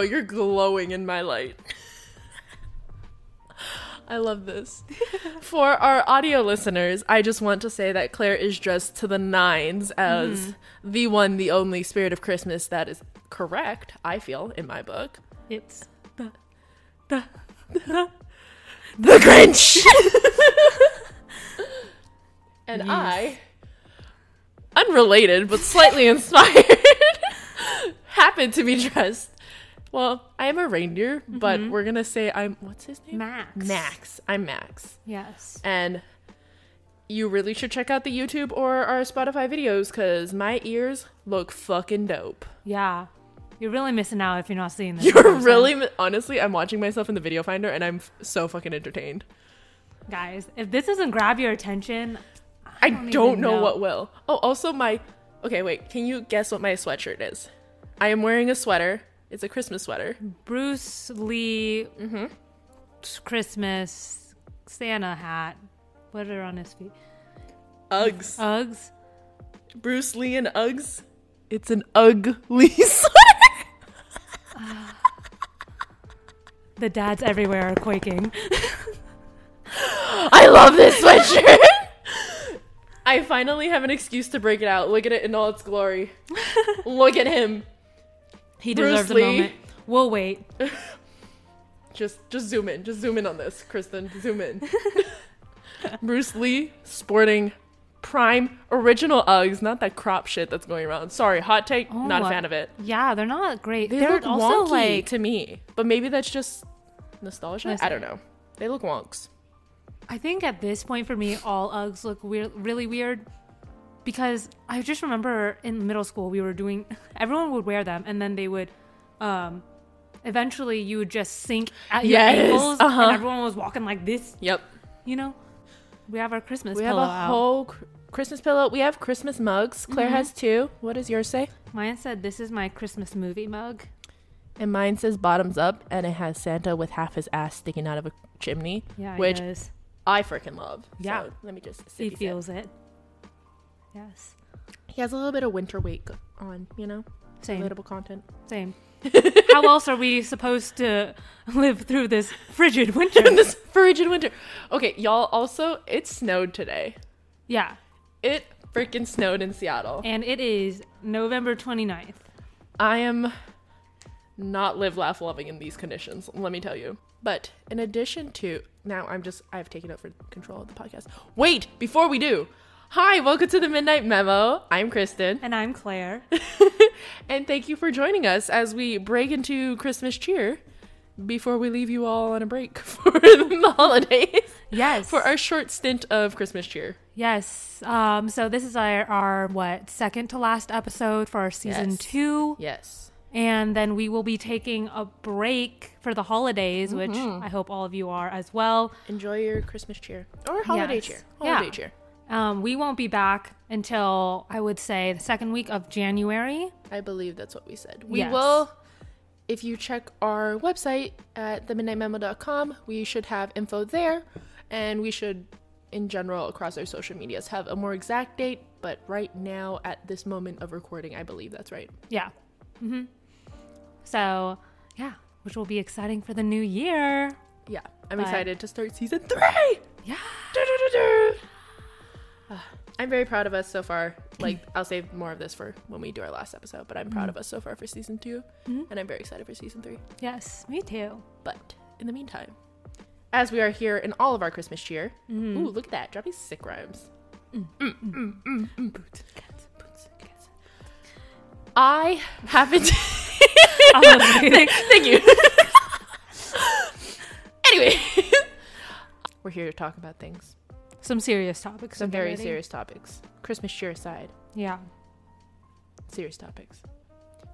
Bro, you're glowing in my light. I love this. For our audio listeners, I just want to say that Claire is dressed to the nines as mm-hmm. the one, the only spirit of Christmas that is correct, I feel, in my book. It's The, the, the Grinch! and I, unrelated but slightly inspired, happened to be dressed. Well, I am a reindeer, but mm-hmm. we're gonna say I'm. What's his name? Max. Max. I'm Max. Yes. And you really should check out the YouTube or our Spotify videos because my ears look fucking dope. Yeah. You're really missing out if you're not seeing this. You're really, honestly, I'm watching myself in the video finder and I'm f- so fucking entertained. guys. If this doesn't grab your attention, I don't don't, even know, know. what will. Oh, also my. Okay, wait. Can you guess what my sweatshirt is? I am wearing a sweater. It's a Christmas sweater. Bruce Lee Mm-hmm. Christmas Santa hat. What are on his feet? Uggs. Uggs. Bruce Lee and Uggs. It's an ugly sweater. The dads everywhere are quaking. I love this sweatshirt. I finally have an excuse to break it out. Look at it in all its glory. Look at him. He Bruce deserves a Lee. moment. We'll wait. Just just zoom in. Just zoom in on this, Kristen. Zoom in. Bruce Lee sporting prime original Uggs, not that crop shit that's going around. Sorry, hot take, oh, not a Oh, fan of it. Yeah, they're not great. They They're look also wonky like to me, but maybe that's just nostalgia. I don't know. They look wonks. I think at this point for me, all Uggs look weird, really weird, because I just remember in middle school we were doing. Everyone would wear them, and then they would. um Eventually, you would just sink at your ankles, uh-huh. and everyone was walking like this. Yep. You know, we have our Christmas we have a out. whole cr- Christmas pillow. We have Christmas mugs. Claire Mm-hmm. has two. What does yours say? Mine said, "This is my Christmas movie mug." And mine says bottoms up, and it has Santa with half his ass sticking out of a chimney, Yeah, which. I freaking love. Yeah. So let me just. He feels it. Yes, He has a little bit of winter weight on, you know, same, relatable content. same. How else are we supposed to live through this frigid winter? This frigid winter. Okay, y'all. Also, it snowed today. yeah, It freaking snowed in Seattle. and it is November 29th. I am not live, laugh, loving in these conditions. Let me tell you. But in addition to now, I'm just I've taken over control of the podcast. Wait, before we do. Hi, welcome to the Midnight Memo. I'm Kristen, And I'm Claire. and thank you for joining us as we break into Christmas cheer before we leave you all on a break for the holidays. Yes. For our short stint of Christmas cheer. yes. Um, so this is our, our what second to last episode for our season Yes. two, Yes. and then we will be taking a break for the holidays, which Mm-hmm. I hope all of you are as well. Enjoy your Christmas cheer or holiday Yes. cheer. Yeah. Holiday cheer. Um, we won't be back until I would say the second week of January. I believe that's what we said. We Yes. will, if you check our website at themidnightmemo.com, we should have info there. And we should, in general, across our social medias, have a more exact date. But right now, at this moment of recording, I believe that's right. Yeah. hmm So yeah, which will be exciting for the new year. Yeah. I'm But- excited to start season three. Yeah. Du-du-du-du. Ah, I'm very proud of us so far. Like, I'll save more of this for when we do our last episode, but I'm proud of us so far for season 2 Mhm. and I'm very excited for season three. Yes, me too. But in the meantime, as we are here in all of our Christmas cheer, Mhm. ooh, look at that, dropping sick rhymes. Mm, mm, mm, mm. Boots, cats, boots, cats. I happen to. I was waiting. Thank you. anyway, we're here to talk about things, Some serious topics. some very serious topics. Christmas cheer aside, Yeah. serious topics.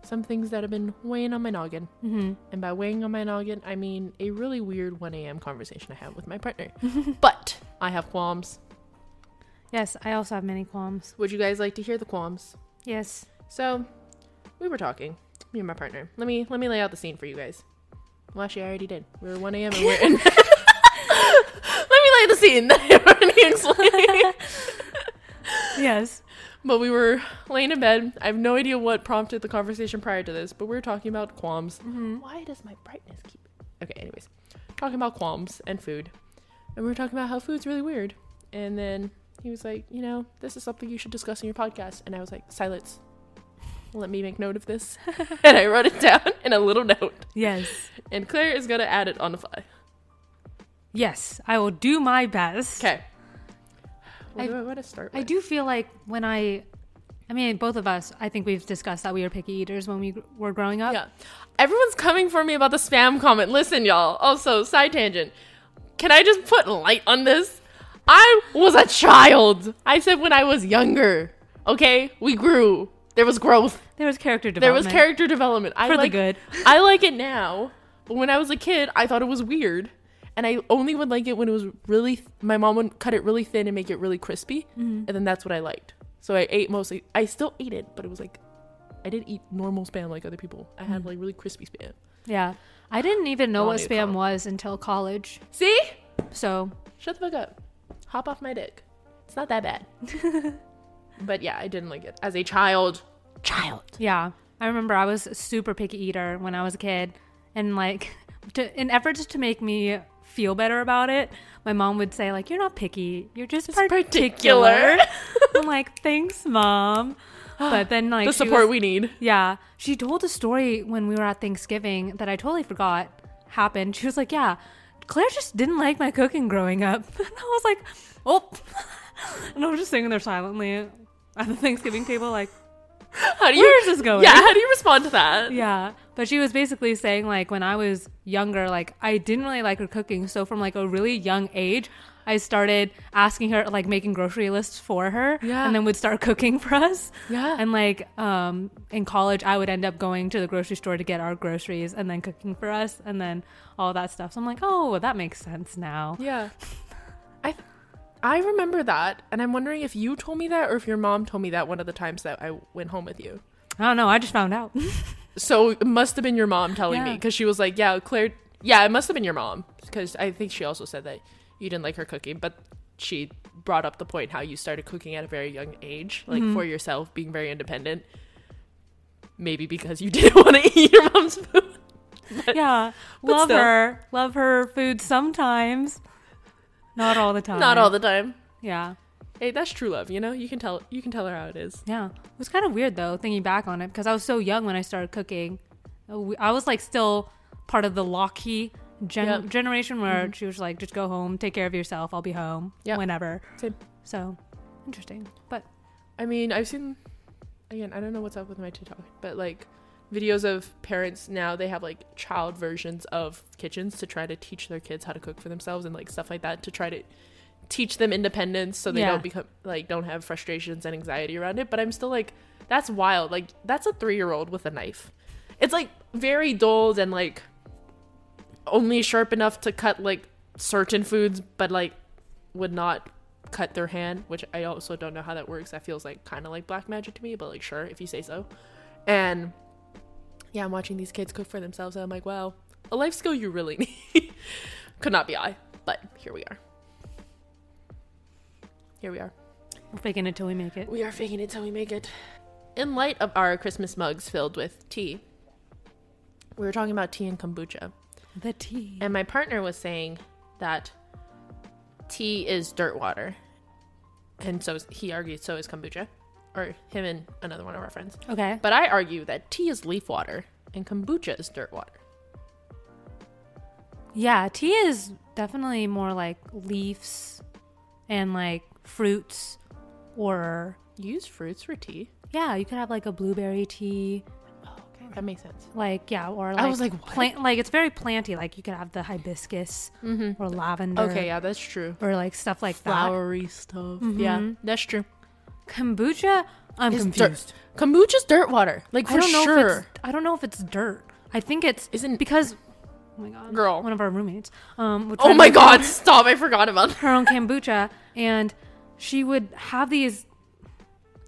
Some things that have been weighing on my noggin. hmm And by weighing on my noggin, I mean a really weird 1 a.m. conversation I had with my partner. but I have qualms. Yes, I also have many qualms. Would you guys like to hear the qualms? Yes. So, we were talking, me and my partner. Let me let me lay out the scene for you guys. Well, actually, I already did. We were 1 a.m. and we're in. the scene. I already explained. Yes. But we were laying in bed. I have no idea what prompted the conversation prior to this, but we were talking about qualms. Mm-hmm. Why does my brightness keep. Okay, anyways. Talking about qualms and food. And we were talking about how food's really weird. And then he was like, you know, this is something you should discuss in your podcast. And I was like, silence. Let me make note of this. and I wrote it down in a little note. Yes. And Claire is going to add it on the fly. Yes, I will do my best. Okay. What I- do I want to start with? I do feel like when I, I mean, both of us, I think we've discussed that we were picky eaters when we were growing up. Yeah. Everyone's coming for me about the spam comment. Listen, y'all. Also, side tangent. Can I just put light on this? I was a child. I said when I was younger. Okay? We grew. There was growth. There was character development. There was character development. I For the like, good. I like it now. But when I was a kid, I thought it was weird. And I only would like it when it was really my mom would cut it really thin and make it really crispy. Mm-hmm. And then that's what I liked. So I ate mostly I still ate it, but it was like I didn't eat normal spam like other people. I Mm-hmm. had like really crispy spam. Yeah. I didn't even know what spam was until college. See? So, Shut the fuck up. Hop off my dick. It's not that bad. but yeah, I didn't like it as a child. Child. yeah. I remember I was a super picky eater when I was a kid. And, like, to, in efforts to make me feel better about it, my mom would say, like, you're not picky. You're just, particular. particular. I'm like, thanks, mom. But then, like, the support was- we need. Yeah. She told a story when we were at Thanksgiving that I totally forgot happened. She was like, Yeah, Claire just didn't like my cooking growing up. And I was like, Oh. and I was just sitting there silently at the Thanksgiving table, like, How do you Where is this going? Yeah, how do you respond to that? Yeah. But she was basically saying, like, when I was younger, like, I didn't really like her cooking. So from like a really young age, I started asking her, like, making grocery lists for her. Yeah. And then would start cooking for us. Yeah. And like um in college I would end up going to the grocery store to get our groceries and then cooking for us and then all that stuff. So I'm like, "Oh, that makes sense now." Yeah. I I remember that, and I'm wondering if you told me that or if your mom told me that one of the times that I went home with you. I don't know, I just found out. So it must have been your mom telling me because she was like, "Yeah, Claire." Yeah, it must have been your mom because I think she also said that you didn't like her cooking, but she brought up the point how you started cooking at a very young age, like Mm-hmm. for yourself, being very independent. Maybe because you didn't want to eat your mom's food. yeah. But Love still. her. Love her food sometimes. Not all the time. Not all the time. Yeah. Hey, that's true love. You know, you can tell. You can tell her how it is. Yeah. It was kind of weird though, thinking back on it, because I was so young when I started cooking. Uh, I was like still part of the locky gen- Yep. generation where she was like, just go home, take care of yourself, I'll be home Yeah. whenever. Same. So interesting. But I mean, I've seen again, I don't know what's up with my TikTok, but like videos of parents now they have like child versions of kitchens to try to teach their kids how to cook for themselves and like stuff like that to try to teach them independence so they Yeah. don't become like don't have frustrations and anxiety around it. But I'm still like that's wild. Like that's a 3-year-old with a knife. It's like very dulled and like only sharp enough to cut like certain foods but like would not cut their hand, which I also don't know how that works. That feels like kind of like black magic to me, but like sure if you say so. And yeah, I'm watching these kids cook for themselves, and I'm like, wow, a life skill you really need. Could not be I, but here we are. Here we are. we're faking it till we make it. We are faking it till we make it. In light of our Christmas mugs filled with tea, we were talking about tea and kombucha. The tea. And my partner was saying that tea is dirt water. And so he argued so is kombucha. Or him and another one of our friends. Okay. But I argue that tea is leaf water and kombucha is dirt water. Yeah, tea is definitely more like leaves and like fruits or use fruits for tea? yeah, you could have like a blueberry tea, Oh, okay. That makes sense. like yeah, or like I was like, what? plant like it's very planty. Like you could have the hibiscus or lavender. Okay, yeah, that's true. Or like stuff like Flowery stuff. Yeah, Mhm. that's true. Kombucha, I'm Is confused. dirt. Kombucha's dirt water. Like, for I don't know sure. if it's I don't know if it's dirt. I think it's Isn't- because oh my god, Girl. one of our roommates. Um, Oh my god, stop. I forgot about her own kombucha, and she would have these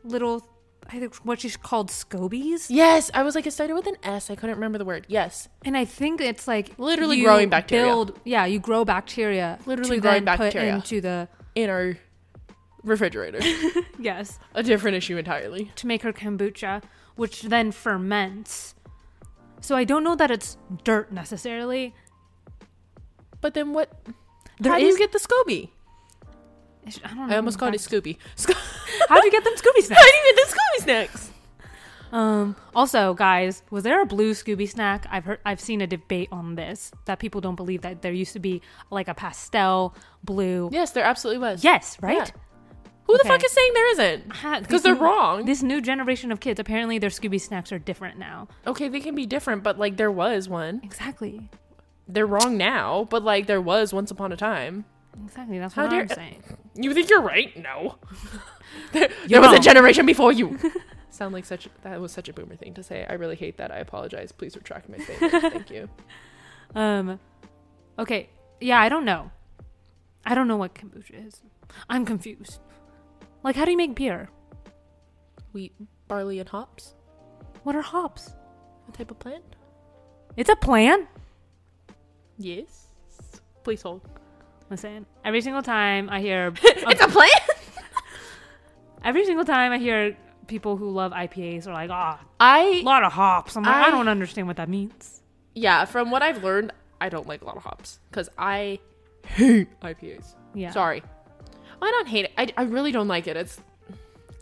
little, I think what she's called scobies, Yes, I was like, it started with an S. I couldn't remember the word. Yes. and I think it's like Literally growing bacteria. Build, yeah, you grow bacteria. Literally to growing then bacteria. Put into the In our refrigerator. yes, a different issue entirely. to make her kombucha, which then ferments. So I don't know that it's dirt necessarily. But then what? There how do you get the Scooby? I don't know. I almost called it Scooby. Sco- How do you get them Scooby how snacks? do you get the Scooby snacks? Um. Also, guys, was there a blue Scooby snack? I've heard. I've seen a debate on this that people don't believe that there used to be like a pastel blue. Yes, there absolutely was. Yes, right. Yeah. Who the fuck is saying there isn't? Because they're wrong. This new generation of kids, apparently their Scooby snacks are different now. okay, they can be different, but like there was one. Exactly. They're wrong now, but like there was once upon a time. Exactly. That's How what dare- I'm saying. You think you're right? No. there You're there was a generation before you. Sound like such that was such a boomer thing to say. I really hate that. I apologize. Please retract my statement. Thank you. Um. Okay. Yeah, I don't know. I don't know what kombucha is. I'm confused. Like, how do you make beer? Wheat, barley, and hops. What are hops? What type of plant? It's a plant. Yes. Please hold. Listen, every single time I hear, it's a plant. every single time I hear people who love IPAs are like, ah, a I lot of hops. I'm like, I, I- don't understand what that means. yeah. From what I've learned, I don't like a lot of hops because I hate IPAs. Yeah. Sorry. I don't hate it. I, I really don't like it. It's it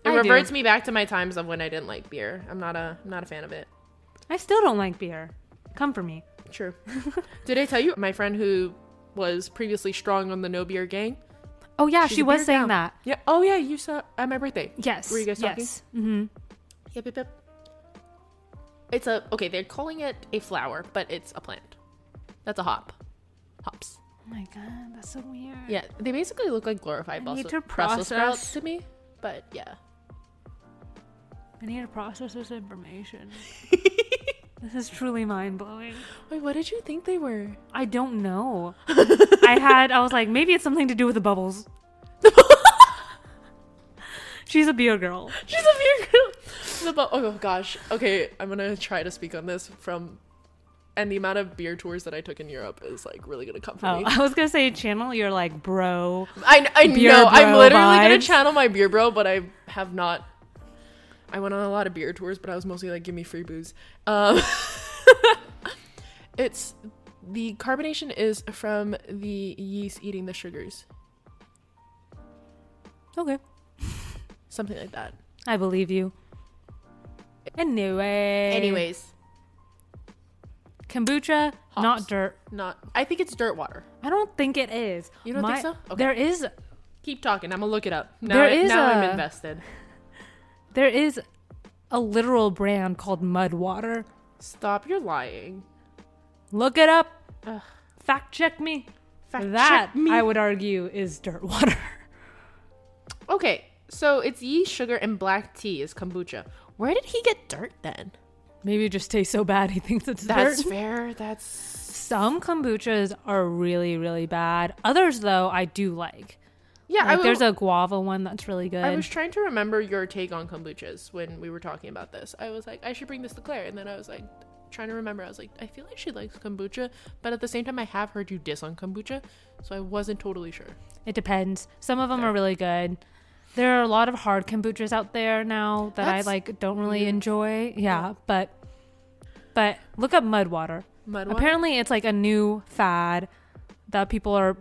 I do. reverts me back to my times of when I didn't like beer. I'm not a I'm not a fan of it. I still don't like beer. Come for me. True. Did I tell you my friend who was previously strong on the no beer gang? Oh yeah, She's she was saying gal. that. Yeah. Oh yeah, you saw at my birthday. Yes. Were you guys talking? yes. Mm-hmm. Yep, yep, yep. It's a okay. They're calling it a flower, but it's a plant. That's a hop. Hops. Oh my god, that's so weird. Yeah, they basically look like glorified I Brussels, need to Brussels sprouts to me. But yeah, I need to process this information. this is truly mind blowing. wait, what did you think they were? I don't know. I had, I was like, maybe it's something to do with the bubbles. She's a beer girl. She's a beer girl. The bu- oh gosh. Okay, I'm gonna try to speak on this from, and the amount of beer tours that I took in Europe is like really gonna come from Oh, me. I was gonna say channel your like bro. I I Beer know I'm bro literally gonna vibes. channel my beer bro, but I have not. I went on a lot of beer tours, but I was mostly like, give me free booze. Um, it's the carbonation is from the yeast eating the sugars, Okay, something like that. I believe you. Anyway. Anyways, kombucha, Hops. not dirt. not. I think it's dirt water. I don't think it is. You don't think so? Okay. There is Keep talking. I'm gonna look it up. Now, There I- is now I'm invested. There is a literal brand called Mud Water. Stop. You're lying. Look it up. Ugh. Fact check me. Fact that check me. I would argue is dirt water. Okay, so it's yeast, sugar, and black tea is kombucha. Where did he get dirt then? Maybe it just tastes so bad he thinks it's That's dirt. That's fair. That's Some kombuchas are really, really bad. Others, though, I do like. Yeah. Like, there's a. guava one that's really good. I was trying to remember your take on kombuchas when we were talking about this. I was like, I should bring this to Claire, and then I was like, trying to remember. I was like, I feel like she likes kombucha, but at the same time, I have heard you diss on kombucha, so I wasn't totally sure. It depends. Some of them are really good. There are a lot of hard kombuchas out there now that That's I like don't really enjoy. Yeah, Yeah. but but look up mud water. Mud water? Apparently, it's like a new fad that people are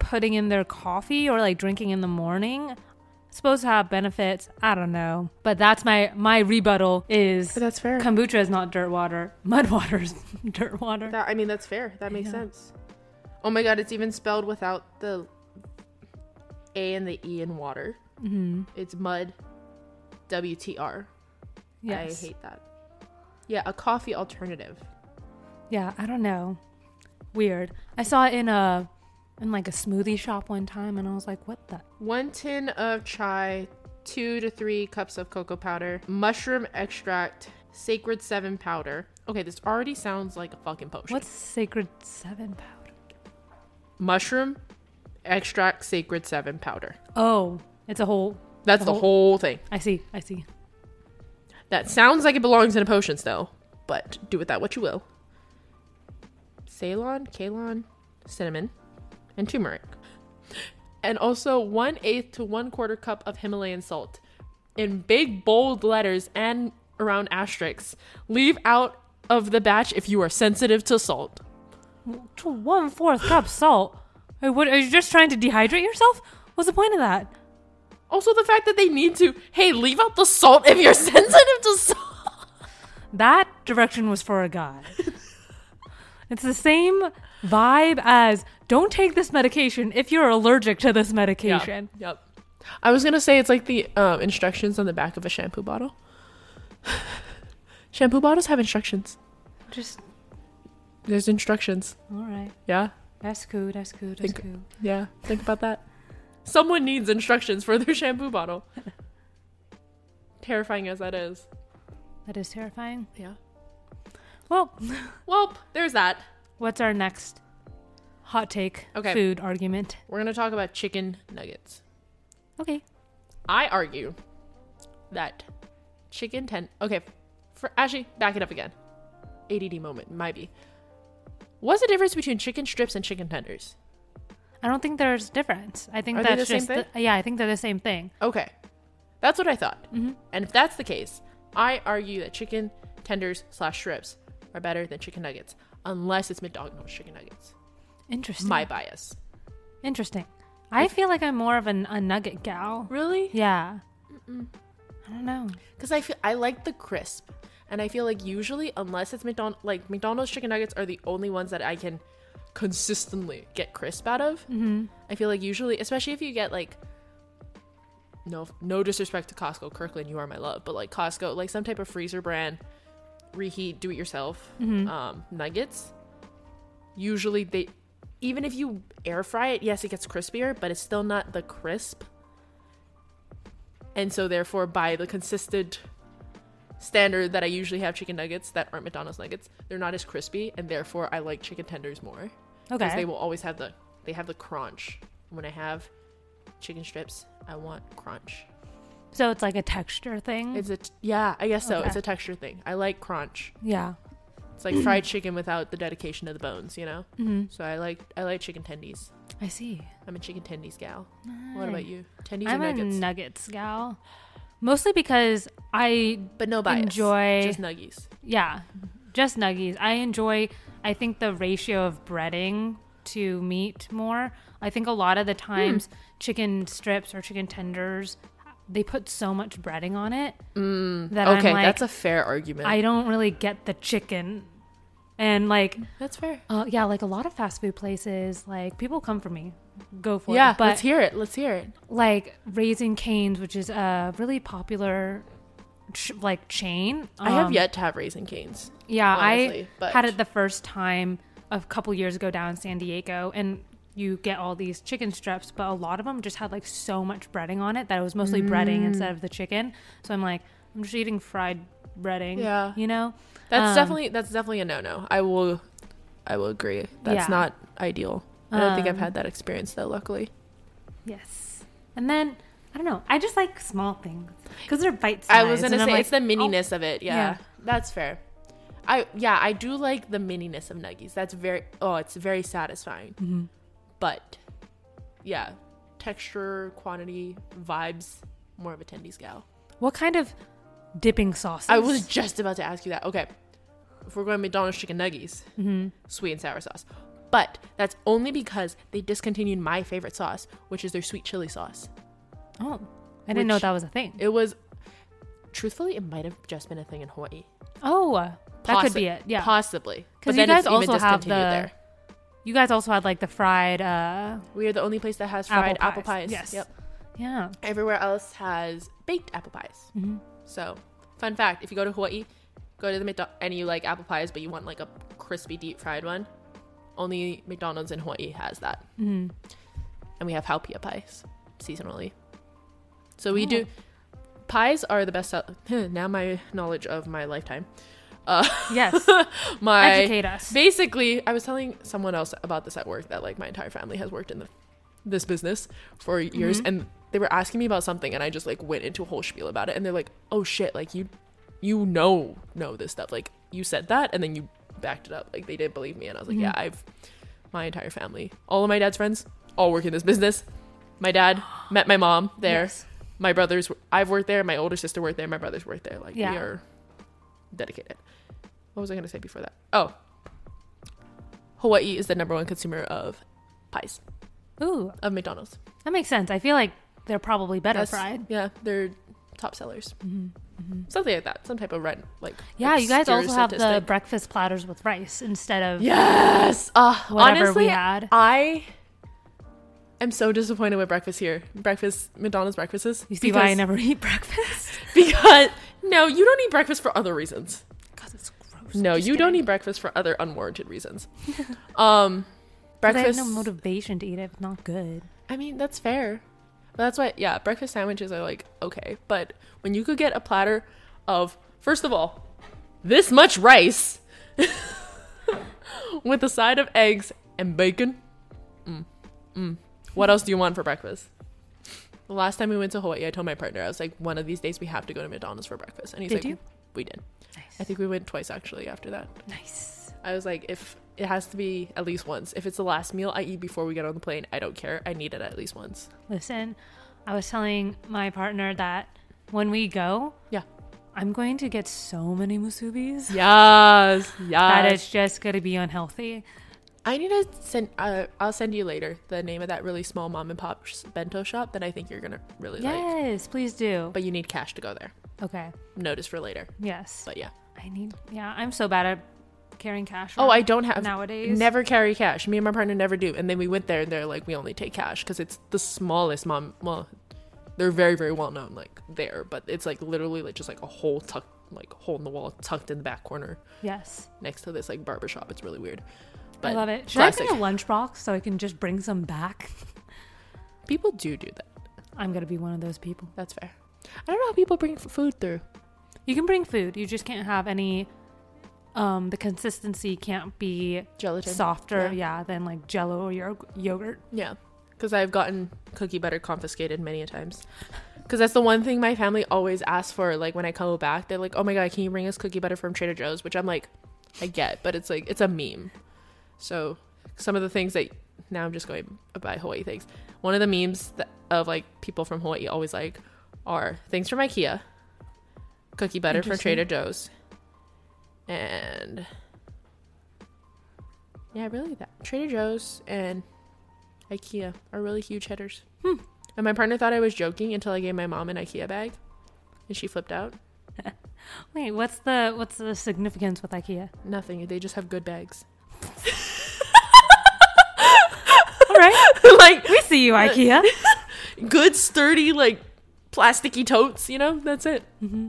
putting in their coffee or like drinking in the morning. Supposed to have benefits. I don't know, but that's my my rebuttal is But that's fair. kombucha is not dirt water. Mud water is dirt water. That I mean, that's fair. That makes Yeah. sense. Oh my god, it's even spelled without the A and the E in water. hmm It's mud. WTR. Yes. I hate that. Yeah, a coffee alternative. Yeah, I don't know. Weird. I saw it in a in like a smoothie shop one time and I was like, what the One tin of chai, two to three cups of cocoa powder, mushroom extract, sacred seven powder. Okay, this already sounds like a fucking potion. What's sacred seven powder? mushroom extract sacred seven powder? Oh, it's a whole That's The whole- whole thing. I see, I see. That sounds like it belongs in a potions though, but do with that what you will. Ceylon, Ceylon, cinnamon, and turmeric. and also one eighth to one quarter cup of Himalayan salt in big bold letters and around asterisks. Leave out of the batch if you are sensitive to salt. To one fourth cup salt. Wait, what? Are you just trying to dehydrate yourself? What's the point of that? Also, the fact that they need to, hey, leave out the salt if you're sensitive to salt. That direction was for a guy. it's the same vibe as don't take this medication if you're allergic to this medication. Yep. I was gonna say it's like the um, instructions on the back of a shampoo bottle. shampoo bottles have instructions. Just There's instructions. all right. Yeah. That's cool. That's cool. That's Think- cool. Yeah. Think about that. Someone needs instructions for their shampoo bottle. Terrifying as that is. That is terrifying. Yeah. Well, Well, there's that. what's our next hot take Okay. food argument? We're gonna talk about chicken nuggets. Okay. I argue that chicken ten. Okay, for actually back it up again. ADD moment might be. What's the difference between chicken strips and chicken tenders? I don't think there's difference. I think Are that's the same just thing? the- yeah. I think they're the same thing. Okay, that's what I thought. Mm-hmm. And if that's the case, I argue that chicken tenders slash strips are better than chicken nuggets, unless it's McDonald's chicken nuggets. Interesting. My bias. Interesting. I feel like I'm more of an, a nugget gal. Really? Yeah. I don't know. Because I feel I like the crisp, and I feel like usually, unless it's McDonald, like McDonald's chicken nuggets are the only ones that I can consistently get crisp out of. Mm-hmm. I feel like usually, especially if you get like, no, no disrespect to Costco, Kirkland, you are my love, but like Costco, like some type of freezer brand, reheat, do it yourself, Mm-hmm. um, nuggets. Usually they, even if you air fry it, yes, it gets crispier, but it's still not the crisp. And so therefore, by the consistent standard that I usually have chicken nuggets that aren't McDonald's nuggets, they're not as crispy, and therefore I like chicken tenders more because they will always have the they have the crunch. When I have chicken strips, I want crunch. so it's like a texture thing. It's a t- yeah, I guess so. Okay. It's a texture thing. I like crunch. yeah. It's like fried chicken without the dedication of the bones, you know. Mm-hmm. So I like I like chicken tendies. I see. I'm a chicken tendies gal. What about you? Tendies I'm or a nuggets? nuggets gal. Mostly because I but no bias. enjoy just nuggies. yeah, just nuggies. I enjoy I think the ratio of breading to meat more. I think a lot of the times chicken strips or chicken tenders they put so much breading on it that okay, I'm like that's a fair argument. I don't really get the chicken. And like that's fair. uh, yeah, like a lot of fast food places, like people come for me, go for Yeah, it. But let's hear it. Let's hear it. like Raising Cane's, which is a really popular ch- like chain. I have um, yet to have Raising Cane's. Yeah, honestly, I but- had it the first time a couple years ago down in San Diego, and you get all these chicken strips, but a lot of them just had like so much breading on it that it was mostly Mm. breading instead of the chicken. So I'm like, I'm just eating fried breading. Yeah. you know. That's Um, definitely that's definitely a no no. I will I will agree. That's Yeah. not ideal. I don't think I've Um, had that experience though, luckily. Yes, and then I don't know. I just like small things because they're bite sized. I was gonna say it's the mininess of it. Yeah, Yeah. That's fair. I yeah, I do like the mininess of nuggies. That's very oh, it's very satisfying. Mm-hmm. But yeah, texture, quantity, vibes, more of a tendies gal. What kind of dipping sauce? I was just about to ask you that. Okay. If we're going McDonald's chicken nuggies, Mm-hmm. sweet and sour sauce. But that's only because they discontinued my favorite sauce, which is their sweet chili sauce. Oh, I didn't know that was a thing. It was, truthfully, it might have just been a thing in Hawaii. Oh, that could be it. Yeah, possibly. Because you guys also have the there. You guys also had like the fried. uh We are the only place that has fried Apple apple pies. pies. Yes. Yep. Yeah. Everywhere else has baked apple pies. Mm-hmm. So, fun fact: if you go to Hawaii, go to the McDonald's and you like apple pies, but you want like a crispy deep fried one, only McDonald's in Hawaii has that. Mm-hmm. And we have haupia pies seasonally. So we Oh. do pies are the best. sell- now my knowledge of my lifetime. Uh, Yes. my Educate us. basically i was telling someone else about this at work that like my entire family has worked in the, this business for years Mhm. and they were asking me about something and i just like went into a whole spiel about it and they're like oh shit like you you know know this stuff like you said that and then you backed it up like they didn't believe me and i was like Mhm. yeah i've my entire family all of my dad's friends all work in this business My dad met my mom there. Yes. My brothers, I've worked there. My older sister worked there. My brothers worked there. Like we Yeah. are dedicated. What was I gonna say before that? Oh, Hawaii is the number one consumer of pies Ooh, of McDonald's. that makes sense. I feel like they're probably better That's- fried. Yeah, they're top sellers. Mm-hmm. Something like that. Some type of rent. Like Yeah, you guys also have the breakfast platters with rice instead of Yes. Uh, whatever honestly, we had. I am so disappointed with breakfast here. Breakfast, McDonald's breakfasts. You see why I never eat breakfast? Because no, you don't eat breakfast for other reasons. Because it's gross. No, you don't eat breakfast for other unwarranted reasons. um, 'Cause I have breakfast. no motivation to eat it. It's not good. I mean, that's fair. But that's why, yeah, breakfast sandwiches are like okay. But when you could get a platter of, first of all, this much rice with a side of eggs and bacon. Mm, mm. What else do you want for breakfast? The last time we went to Hawaii, I told my partner, I was like, one of these days we have to go to McDonald's for breakfast. And he's Did like, you? we did. Nice. I think we went twice actually after that. nice. I was like, if it has to be at least once. If it's the last meal I eat before we get on the plane, I don't care. I need it at least once. Listen, I was telling my partner that when we go, Yeah. I'm going to get so many musubis Yes, yes. that it's just going to be unhealthy. I need to send. Uh, I'll send you later the name of that really small mom and pop bento shop that I think you're gonna really like. Yes, please do. But you need cash to go there. Okay. Notice for later. Yes. But yeah. I need. Yeah, I'm so bad at carrying cash. Oh, I don't have nowadays. Never carry cash. Me and my partner never do. And then we went there and they're like, we only take cash because it's the smallest mom. Well, they're very very well known like there, but it's like literally like just like a hole tucked like hole in the wall tucked in the back corner Yes. next to this like barber shop. It's really weird. I love it. Should classic. I bring a lunchbox so I can just bring some back? People do do that. I'm gonna be one of those people. That's fair. I don't know how people bring f- food through. You can bring food. You just can't have any. Um, the consistency can't be Gelatin. softer, Yeah. yeah, than like Jello or yo- yogurt. Yeah, because I've gotten cookie butter confiscated many a times. Because that's the one thing my family always asks for. Like when I come back, they're like, "Oh my god, can you bring us cookie butter from Trader Joe's?" Which I'm like, I get, but it's like it's a meme. So some of the things that now I'm just going by Hawaii things. One of the memes that, of like people from Hawaii always like are things from IKEA, cookie butter from Trader Joe's, and yeah, really that Trader Joe's and IKEA are really huge hitters. Hmm. And my partner thought I was joking until I gave my mom an IKEA bag, and she flipped out. Wait, what's the what's the significance with IKEA? Nothing. They just have good bags. like we see you, IKEA. good, sturdy, like plasticky totes. You know, that's it. hmm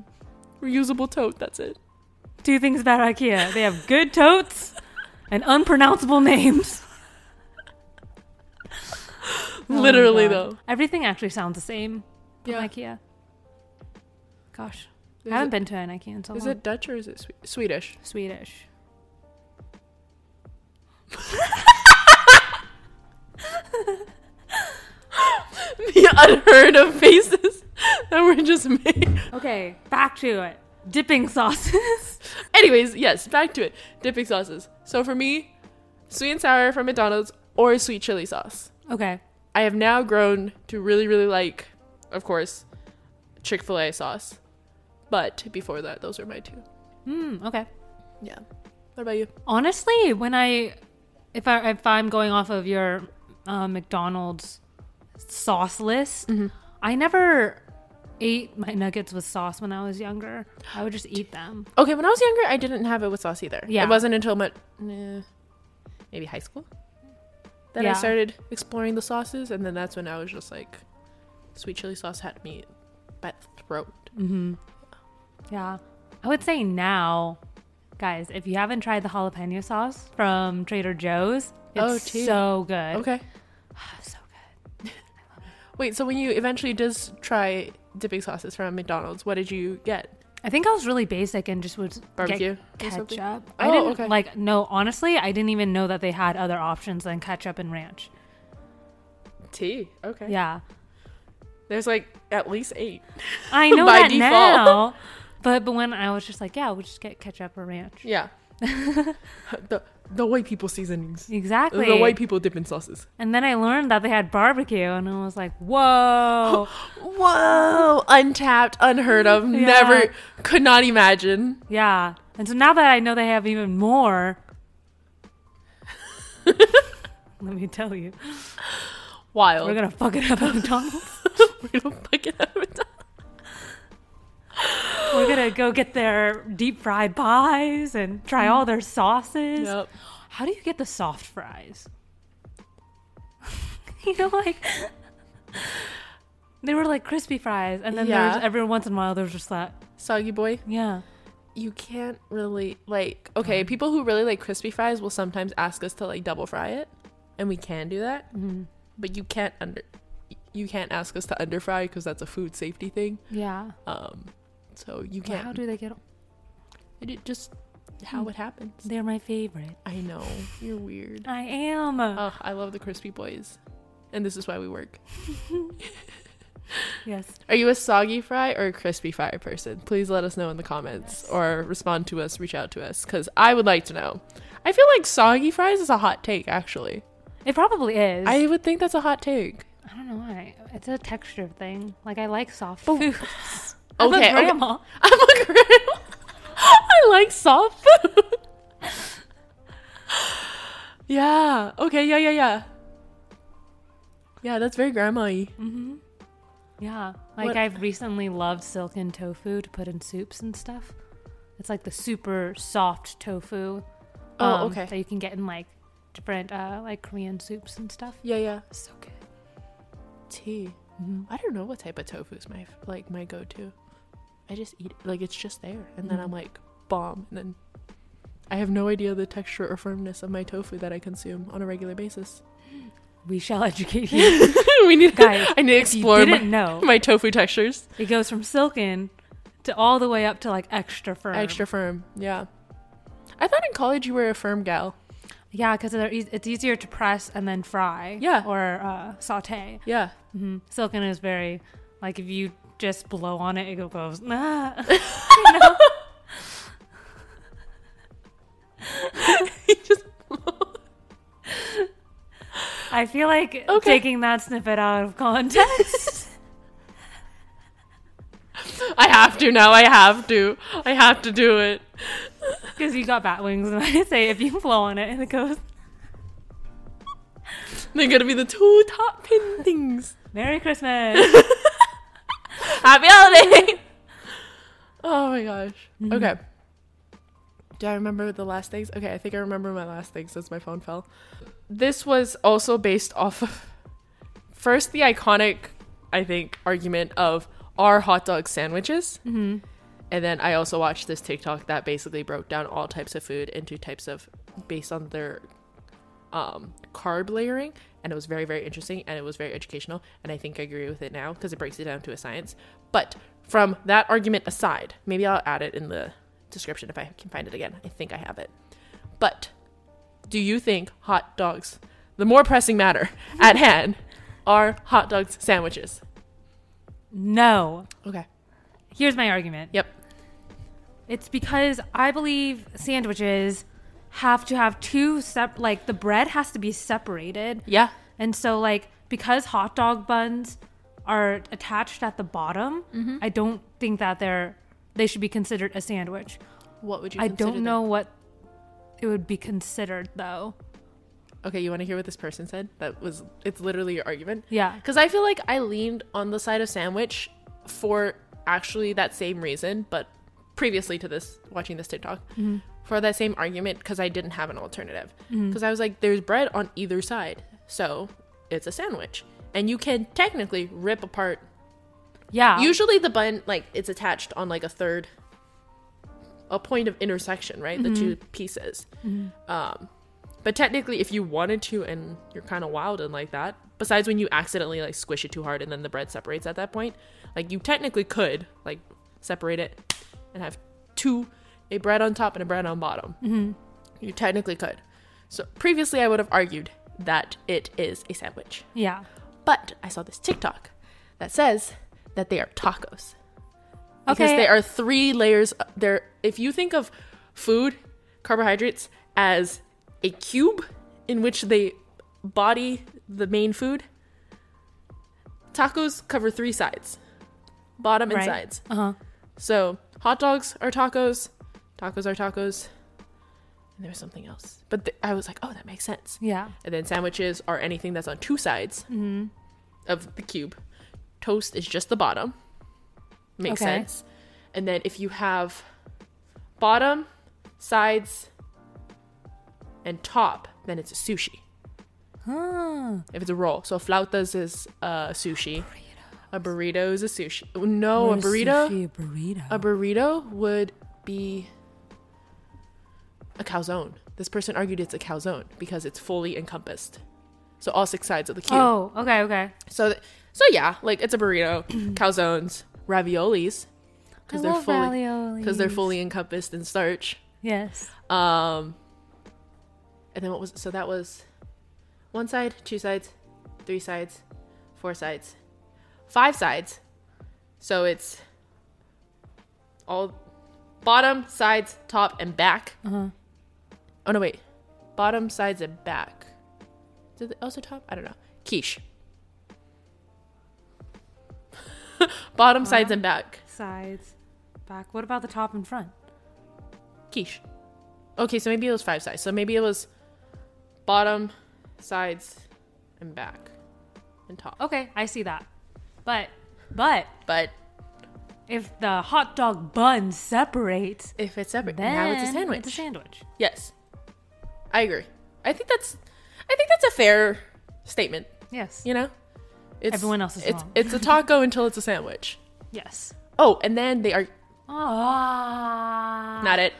Reusable tote. That's it. Two things about IKEA: they have good totes and unpronounceable names. Oh Literally, God. though. everything actually sounds the same. Yeah. IKEA. Gosh, Is I haven't it, been to an IKEA in so is long. it Dutch or is it Swe- Swedish? Swedish? The unheard of faces that were just made. Okay, back to it. Dipping sauces. Anyways, yes, back to it. Dipping sauces. So for me, sweet and sour from McDonald's or sweet chili sauce. okay. I have now grown to really, really like, of course, Chick fil A sauce. But before that, those are my two. Hmm. Okay. Yeah. What about you? Honestly, when I, if I if I'm going off of your uh, McDonald's sauce list, Mm-hmm. I never ate my nuggets with sauce when I was younger. I would just eat them. Okay, when I was younger, I didn't have it with sauce either. Yeah. It wasn't until my, eh, maybe high school that I started exploring the sauces. And then that's when I was just like, sweet chili sauce had me by the throat. Mm-hmm. Yeah, I would say now, guys, if you haven't tried the jalapeno sauce from Trader Joe's, it's Oh, so good. Okay. so. Wait, so when you eventually did try dipping sauces from McDonald's, what did you get? I think I was really basic and just would Barbecue ketchup. Oh, I didn't okay. like no. Honestly, I didn't even know that they had other options than ketchup and ranch. Tea. Okay. Yeah, There's like at least eight. I know that default. now. But but when I was just like, yeah, we'll just get ketchup or ranch. Yeah. the the white people seasonings. Exactly. The white people dip in sauces. and then I learned that they had barbecue, and I was like, whoa. Whoa! Untapped, unheard of, Yeah. never could not imagine. yeah. And so now that I know they have even more, let me tell you, Wild. we're gonna fuck it up at McDonald's. We're gonna fuck it up. We're gonna go get their deep fried pies and try all their sauces. Yep. How do you get the soft fries? you know, like they were like crispy fries, and then Yeah. there's every once in a while there's just that. Soggy boy. Yeah. You can't really like. Okay, people who really like crispy fries will sometimes ask us to like double fry it, and we can do that. Mhm. But you can't under. You can't ask us to under fry because that's a food safety thing. Yeah. Um, so you can't. how do they get? it just how hmm. it happens. They're my favorite. I know you're weird. I am. Oh, I love the crispy boys, and this is why we work. yes. Are you a soggy fry or a crispy fry person? Please let us know in the comments or respond to us, reach out to us, because I would like to know. I feel like soggy fries is a hot take, actually. It probably is. I would think that's a hot take. I don't know why. It's a texture thing. Like I like soft But- food. I'm Okay, a okay. grandma. I'm a grandma. I like soft food. yeah. Okay. Yeah. Yeah. Yeah. Yeah, that's very grandma-y. Mm-hmm. Yeah. Like What- I've recently loved silken tofu to put in soups and stuff. It's like the super soft tofu. Oh, um, okay. That you can get in like different uh like Korean soups and stuff. Yeah. Yeah. So good. Tea. Mhm. I don't know what type of tofu is my like my go-to. I just eat it like it's just there, and then. I'm like bomb, and then I have no idea the texture or firmness of my tofu that I consume on a regular basis. We shall educate you. we need Guys, I need to explore my, didn't know, my tofu textures. it goes from silken to all the way up to like extra firm. Extra firm, yeah. I thought in college you were a firm gal. Yeah, because e- it's easier to press and then fry. Yeah. Or uh, saute. Yeah. hmm Silken is very like if you just blow on it, it goes. Nah. you know? Just- I feel like Okay. taking that snippet out of context. I have to now. I have to. I have to do it. Because you got bat wings, and I say if you blow on it and it goes, They're gonna be the two top pin things. Merry Christmas. Happy holiday. oh my gosh. Mhm. Okay. Do I remember the last things? Okay, I think I remember my last things since my phone fell. This was also based off of first the iconic, I think, argument of are hot dog sandwiches? hmm And then I also watched this TikTok that basically broke down all types of food into types of based on their um, carb layering, and it was very very interesting and it was very educational. And I think I agree with it now because it breaks it down to a science. But from that argument aside, maybe I'll add it in the description if I can find it again. I think I have it. But do you think hot dogs, the more pressing matter at hand, are hot dogs sandwiches? No. Okay. Here's my argument. Yep. It's because I believe sandwiches have to have two sep like the bread has to be separated. Yeah. And so like because hot dog buns are attached at the bottom, Mm-hmm. I don't think that they're they should be considered a sandwich. What would you? I don't them? know what it would be considered though. Okay, you want to hear what this person said? That was it's literally your argument. Yeah. Because I feel like I leaned on the side of sandwich for actually that same reason, but previously to this, watching this TikTok, for that same argument because I didn't have an alternative. Mm-hmm. Because I was like, there's bread on either side, so it's a sandwich, and you can technically rip apart. Yeah. Usually the bun like it's attached on like a third, a point of intersection, right? The two mm-hmm. pieces. Mm-hmm. Um, but technically, if you wanted to, and you're kind of wild and like that, besides when you accidentally like squish it too hard and then the bread separates at that point, like you technically could like separate it and have two, a bread on top and a bread on bottom. Mhm. You technically could. So previously, I would have argued that it is a sandwich, yeah. but I saw this TikTok that says that they are tacos because Okay. they are three layers. There, if you think of food, carbohydrates as a cube in which they body the main food. Tacos cover three sides bottom and Right. sides. Uh huh. So hot dogs are tacos, tacos are tacos, and there was something else. But th- I was like, oh, that makes sense. Yeah. And then sandwiches are anything that's on two sides Mm-hmm. of the cube. Toast is just the bottom. Makes Okay. sense. And then if you have bottom, sides, and top, then it's a sushi. Huh. If it's a roll. So flautas is uh, sushi. A burrito is a sushi. No, a burrito. sushi, a burrito. A burrito would be a calzone. This person argued it's a calzone because it's fully encompassed. So all six sides of the cube. oh, okay, okay. So th- so yeah, like it's a burrito, calzones, raviolis because they're fully because they're fully encompassed in starch. Yes. Um and then what was so that was one side, two sides, three sides, four sides, five sides. So it's all bottom, sides, top, and back. Uh huh. Oh no, wait. Bottom, sides, and back. Did it also top? I don't know. Quiche. Bottom, sides, and back. Sides, back. What about the top and front? Quiche. Okay, so maybe it was five sides. So maybe it was bottom, sides, and back, and top. Okay, I see that. But, but But if the hot dog bun separates, if it's separate, then now it's a sandwich. It's a sandwich. yes, I agree. I think that's, I think that's a fair statement. Yes. You know, it's Everyone else is it's wrong. it's a taco until it's a sandwich. Yes. Oh, and then they are Ah. not it.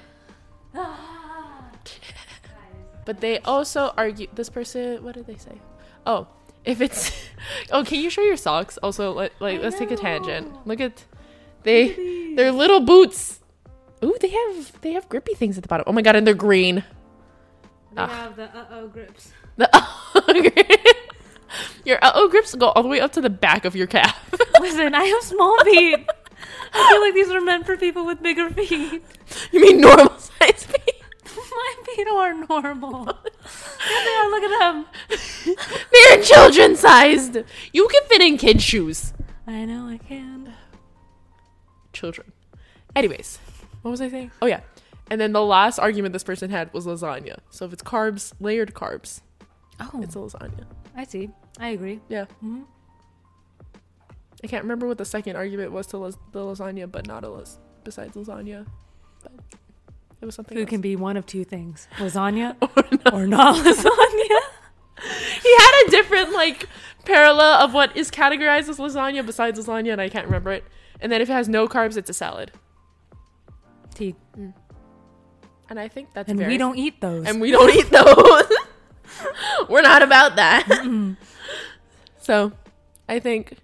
But they also argue. This person, what did they say? Oh, if it's, oh, can you show your socks? Also, like, like I let's take a tangent. Look at, they, they're little boots. Ooh, they have they have grippy things at the bottom. Oh my god, and they're green. They Ah. have the uh oh grips. The uh your uh oh grips go all the way up to the back of your calf. Listen, I have small feet. I feel like these are meant for people with bigger feet. you mean normal size feet? My feet are normal. Yeah, they are. Look at them. They're children sized. You can fit in kid shoes. I know I can. children. Anyways, what was I saying? Oh yeah. And then the last argument this person had was lasagna. So if it's carbs, layered carbs, Oh, it's a lasagna. I see. I agree. Yeah. hmm I can't remember what the second argument was to las- the lasagna, but not a las- besides lasagna. But it was something Food else. can be one of two things: lasagna Or not. or not lasagna. he had a different like parallel of what is categorized as lasagna besides lasagna, and I can't remember it. And then if it has no carbs, it's a salad. Tea. And I think that's And very we don't eat those. and we don't eat those. We're not about that. so, I think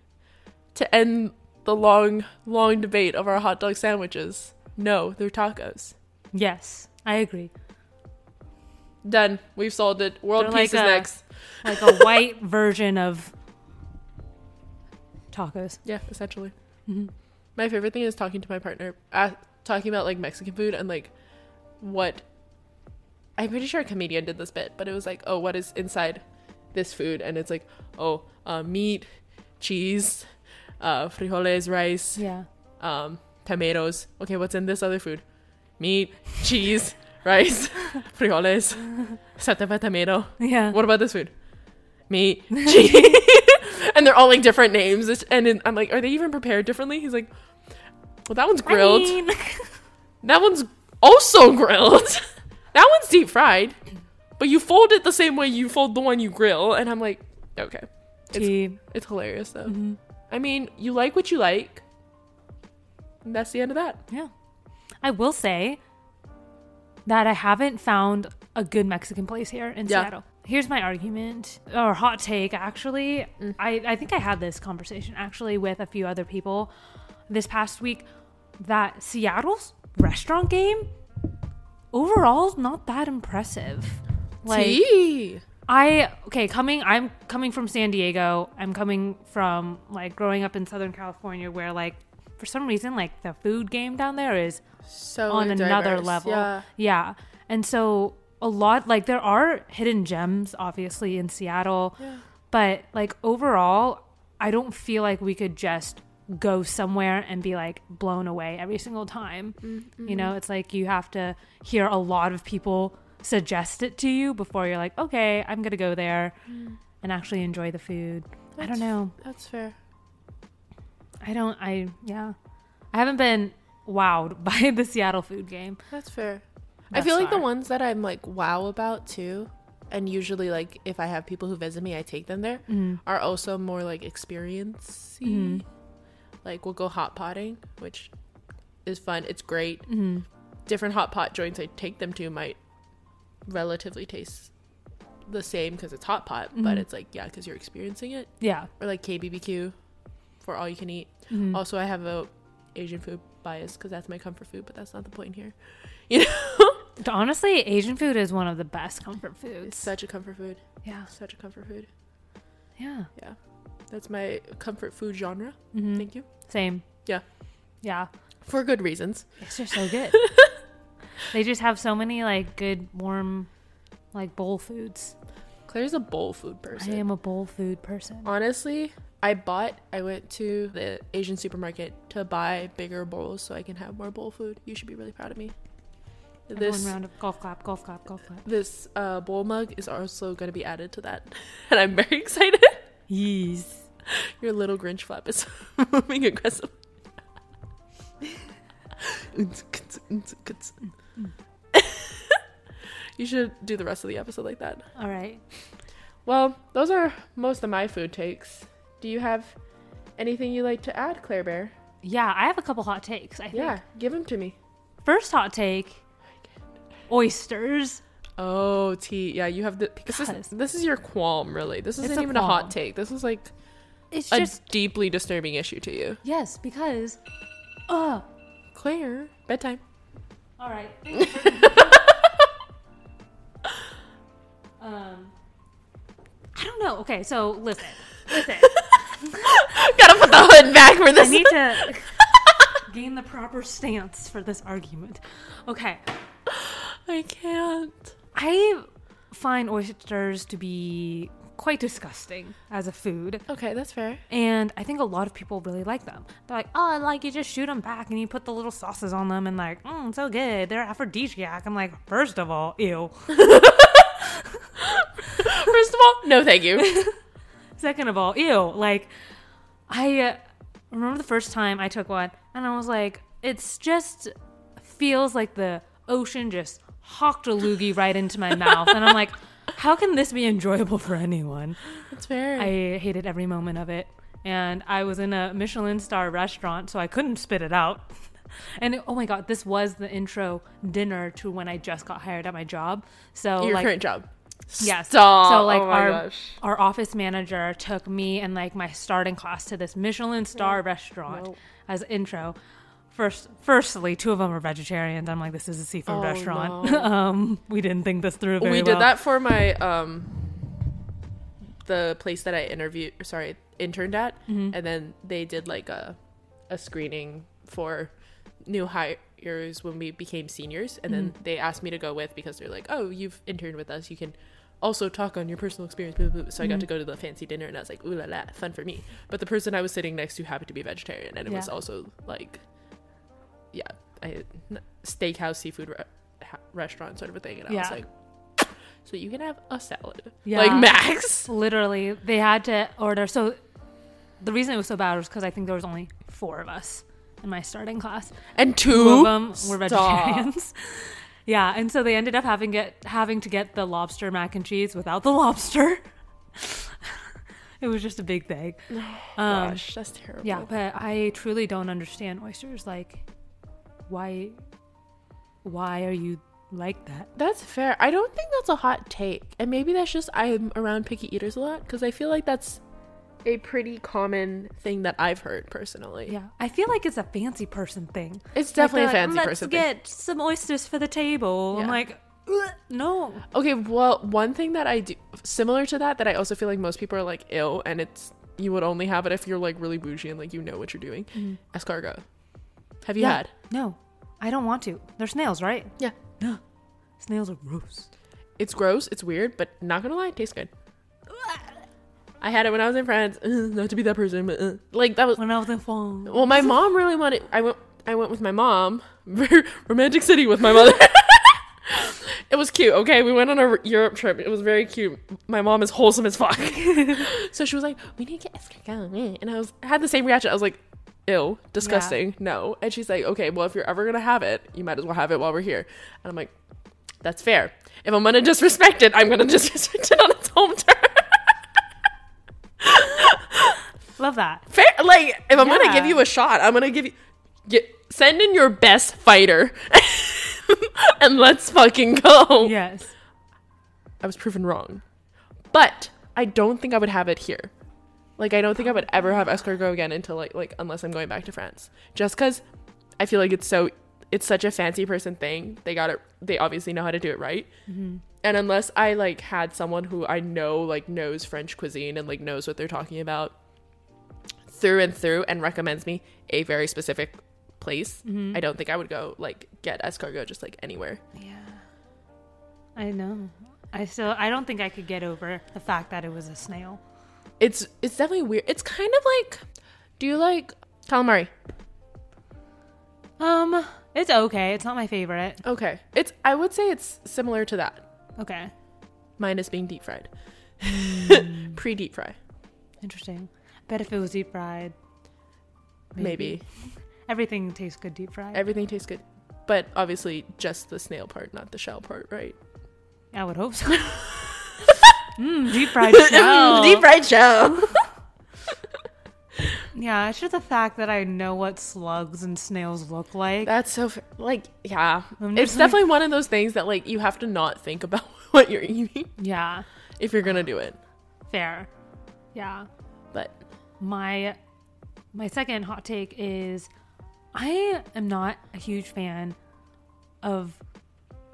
to end the long, long debate of our hot dog sandwiches, no, they're tacos. yes, I agree. Done. We've solved it. World They're peace like is a- next. Like a white version of tacos. Yeah, essentially. Mhm. My favorite thing is talking to my partner, uh, talking about like Mexican food and like what. I'm pretty sure a comedian did this bit, but it was like, oh, what is inside this food? And it's like, oh, uh, meat, cheese, uh, frijoles, rice, Yeah. um, tomatoes. Okay, what's in this other food? Meat, cheese, rice, frijoles, satapa tomato. Yeah. What about this food? Meat, cheese. and they're all like different names. And I'm like, are they even prepared differently? He's like, well, that one's grilled. I mean, that one's also grilled. that one's deep fried. But you fold it the same way you fold the one you grill. And I'm like, okay. It's, tea. it's hilarious though. Mhm. I mean, you like what you like. And that's the end of that. Yeah. I will say that I haven't found a good Mexican place here in Yeah. Seattle. Here's my argument or hot take actually. Mm. I, I think I had this conversation actually with a few other people this past week that Seattle's restaurant game overall not that impressive. Like Tea. I okay, coming I'm coming from San Diego. I'm coming from like growing up in Southern California where like for some reason like the food game down there is So on another level. Yeah. Yeah. And so a lot like there are hidden gems obviously in Seattle, Yeah. but like overall, I don't feel like we could just go somewhere and be like blown away every single time. Mm-hmm. You know, it's like you have to hear a lot of people suggest it to you before you're like, okay, I'm gonna go there and actually enjoy the food. I don't know. That's fair. I don't. I yeah. I haven't been wowed by the Seattle food game. That's fair. I thus feel like the ones that I'm like wow about too, and usually like if I have people who visit me, I take them there, Mm. are also more like experience. Mhm. Like we'll go hot potting, which is fun. It's great. Mhm. Different hot pot joints I take them to might relatively taste the same because it's hot pot, but Mhm. it's like yeah, because you're experiencing it. Yeah. Or like KBBQ for all you can eat. Mhm. Also, I have a Asian food bias because that's my comfort food, but that's not the point here. You know, Honestly, Asian food is one of the best comfort it's foods. such a comfort food. Yeah. Such a comfort food. Yeah. Yeah. That's my comfort food genre. Mhm. Thank you. Same. Yeah. Yeah. For good reasons. Just so good. they just have so many like good warm like bowl foods. Claire's a bowl food person. I am a bowl food person. Honestly, I bought, I went to the Asian supermarket to buy bigger bowls so I can have more bowl food. You should be really proud of me. Everyone This round of golf clap, golf clap, golf clap. this uh, bowl mug is also going to be added to that, and I'm very excited. Yes. Your little Grinch flap is moving aggressive. you should do the rest of the episode like that. All right. Well, those are most of my food takes. Do you have anything you like to add, Claire Bear? Yeah, I have a couple hot takes. I think. Yeah, give them to me. First hot take: oysters. Oh, tea. Yeah, you have the. This is, Because- this is your qualm, really. This isn't a even a hot take. This is like It's a just deeply disturbing issue to you. yes, because. Uh. Claire, bedtime. All right. um. I don't know. Okay, so listen, listen. Gotta put the hood back for this. I need to gain the proper stance for this argument. Okay, I can't. I find oysters to be quite disgusting as a food. Okay, that's fair. And I think a lot of people really like them. They're like, oh, I like you just shoot them back and you put the little sauces on them and like, mm, so good. They're aphrodisiac. I'm like, first of all, ew. First of all, no, thank you. Second of all, ew. Like, I uh, remember the first time I took one and I was like, it's just feels like the ocean just hawked a loogie right into my mouth. And I'm like, how can this be enjoyable for anyone? That's fair. I hated every moment of it. And I was in a Michelin star restaurant, so I couldn't spit it out. And oh my god, this was the intro dinner to when I just got hired at my job. So Your like current job. yes. Stop. So like oh our gosh. our office manager took me and like my starting class to this Michelin star restaurant No. as intro. First, firstly, two of them are vegetarians. I'm like, this is a seafood Oh, restaurant. no. um, we didn't think this through very we did well. that for my um the place that I interviewed sorry, interned at Mm-hmm. and then they did like a a screening for new hires when we became seniors and then Mm-hmm. they asked me to go with because they're like, "Oh, you've interned with us. You can also talk on your personal experience." blah, blah, blah. So I got Mm-hmm. to go to the fancy dinner and I was like, "Ooh la la, fun for me." But the person I was sitting next to happened to be vegetarian and it was also like yeah, I steakhouse seafood re- restaurant sort of a thing and I was like so you can have a salad. Yeah. Like max. Literally, they had to order. So the reason it was so bad was because I think there was only four of us in my starting class. And two, Two of them were Stop. vegetarians. yeah, and so they ended up having get having to get the lobster mac and cheese without the lobster. it was just a big thing. Um, Gosh, that's terrible. yeah, but I truly don't understand oysters. Like, why? Why are you like that? That's fair. I don't think that's a hot take. And maybe that's just I'm around picky eaters a lot because I feel like that's a pretty common thing that I've heard personally. Yeah, I feel like it's a fancy person thing. It's definitely Like, a fancy like, person Let's thing. get some oysters for the table. I'm like, no. Okay, well, one thing that I do similar to that that I also feel like most people are like ill and it's you would only have it if you're like really bougie and like you know what you're doing. Mm-hmm. Escargot. Have you Yeah. had? No, I don't want to. They're snails, right? Yeah. No, snails are gross. It's gross. It's weird, but not gonna lie, it tastes good. I had it when I was in France. not to be that person, but uh, like that was. When I was in farm. Well, my mom really wanted. I went. I went with my mom. Romantic city with my mother. it was cute. Okay, we went on a Europe trip. It was very cute. My mom is wholesome as fuck. so she was like, "We need to get escargot," and I was I had the same reaction. I was like, "Ew, disgusting, no." And she's like, "Okay, well, if you're ever gonna have it, you might as well have it while we're here." And I'm like, "That's fair. If I'm gonna disrespect it, I'm gonna disrespect it on its home turf." Love that. Fair, like if I'm gonna give you a shot, I'm gonna give you get send in your best fighter, and let's fucking go. Yes. I was proven wrong, but I don't think I would have it here. Like I don't think I would ever have escargot again until like like unless I'm going back to France. Just because I feel like it's so it's such a fancy person thing. They got it. They obviously know how to do it right. Mm-hmm. And unless I like had someone who I know like knows French cuisine and like knows what they're talking about through and through and recommends me a very specific place, mm-hmm. I don't think I would go like get escargot just like anywhere. Yeah. I know. I still I don't think I could get over the fact that it was a snail. It's it's definitely weird. It's kind of like do you like calamari? Um, it's okay. It's not my favorite. Okay. It's I would say it's similar to that. Okay. Minus being deep fried. Pre deep fry. Interesting. Bet if it was deep fried. Maybe. Everything tastes good deep fried. Everything tastes good. But obviously just the snail part, not the shell part, right? I would hope so. mm, deep fried shell. deep fried shell. Yeah, it's just the fact that I know what slugs and snails look like. That's so like yeah. It's like- definitely one of those things that like you have to not think about what you're eating yeah, if you're gonna do it. fair. Yeah. But My my second hot take is I am not a huge fan of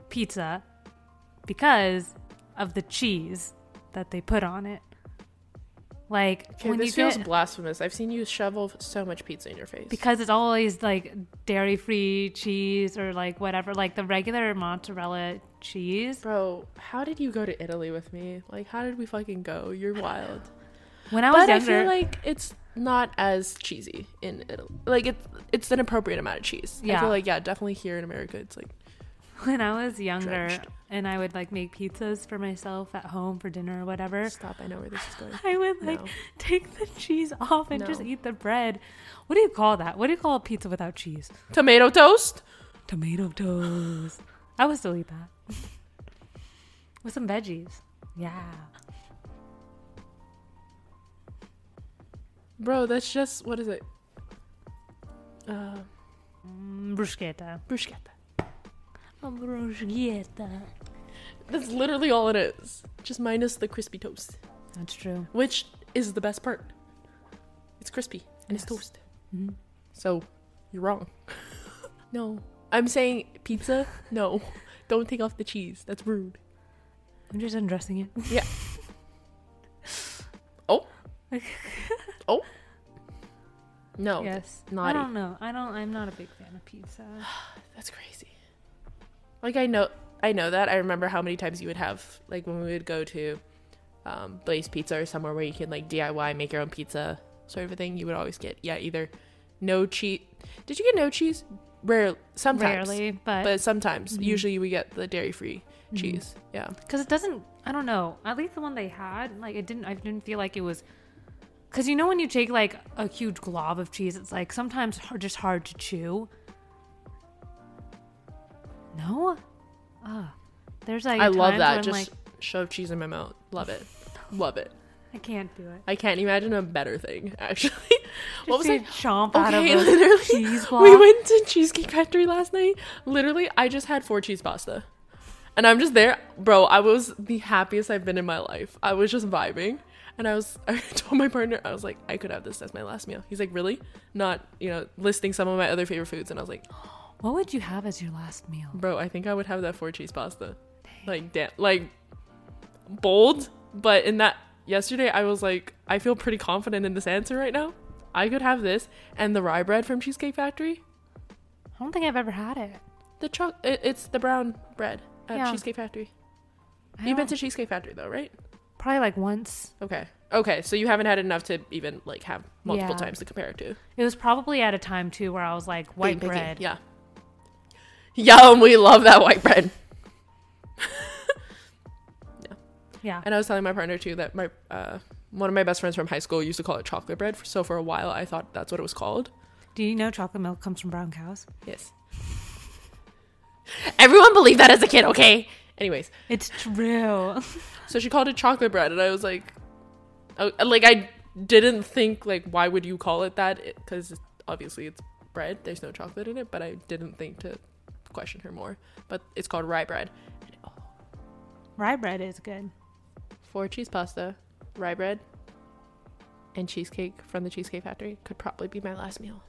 pizza because of the cheese that they put on it. Like okay, when this you feels get blasphemous. I've seen you shovel so much pizza in your face. because it's always like dairy free cheese or like whatever, like the regular mozzarella cheese. Bro, how did you go to Italy with me? Like, how did we fucking go? You're wild. When I was but I feel like it's not as cheesy in Italy. Like, it's it's an appropriate amount of cheese. I Yeah. feel like yeah, definitely here in America, it's like when I was younger Drenched. and I would like make pizzas for myself at home for dinner or whatever. stop. I know where this is going. I would like No. take the cheese off and just eat the bread. What do you call that? What do you call a pizza without cheese? Tomato toast. Tomato toast. I would still eat that. With some veggies. Yeah. Bro, that's just what is it? Uh, Mm, bruschetta. bruschetta. A. That's literally all it is. Just minus the crispy toast, That's true. which is the best part. It's crispy and it's Yes. toast. Mhm. So, you're wrong. no. I'm saying pizza? No. Don't take off the cheese. That's rude. I'm just undressing it. Yeah. oh. oh. No. yes. Naughty. I don't know. I don't. I'm not a big fan of pizza. That's crazy. Like I know I know that. I remember how many times you would have like when we would go to um Blaze Pizza or somewhere where you can like DIY make your own pizza sort of a thing, you would always get yeah, either no cheese. Did you get no cheese? Rare sometimes. Rarely, but But sometimes. Mhm. Usually we get the dairy free Mhm. cheese. Yeah. because it doesn't. I don't know. At least the one they had, like it didn't. I didn't feel like it was. Because you know when you take like a huge glob of cheese, it's like sometimes hard, just hard to chew. No. Ah, there's like I love that. Just like shove cheese in my mouth. Love it. Love it. I can't do it. I can't imagine a better thing, actually. what was Just I to chomp out of Okay, a literally, cheese block. We went to Cheesecake Factory last night. Literally, I just had four cheese pasta. And I'm just there. Bro, I was the happiest I've been in my life. I was just vibing. And I was, I told my partner, I was like, I could have this as my last meal. He's like, really? Not, you know, listing some of my other favorite foods. And I was like, What would you have as your last meal? bro, I think I would have that four cheese pasta. Like, damn, like, bold. But in that, yesterday, I was like, I feel pretty confident in this answer right now. I could have this and the rye bread from Cheesecake Factory. I don't think I've ever had it. The choc, it, it's the brown bread. at Yeah. Cheesecake Factory? I You've been to Cheesecake Factory though, right? probably like once. Okay. Okay, so you haven't had enough to even like have multiple Yeah. times to compare it to. It was probably at a time too where I was like white bread. Yeah. Yum, we love that white bread. Yeah. Yeah. And I was telling my partner too that my uh, one of my best friends from high school used to call it chocolate bread. So for a while, I thought that's what it was called. Do you know chocolate milk comes from brown cows? Yes. Everyone believed that as a kid, okay? Anyways, It's true. so she called it chocolate bread, and I was like, oh, like I didn't think like why would you call it that? Because obviously it's bread. There's no chocolate in it, but I didn't think to question her more. But it's called rye bread. Oh. Rye bread is good. Four cheese pasta, rye bread, and cheesecake from the Cheesecake Factory could probably be my last meal.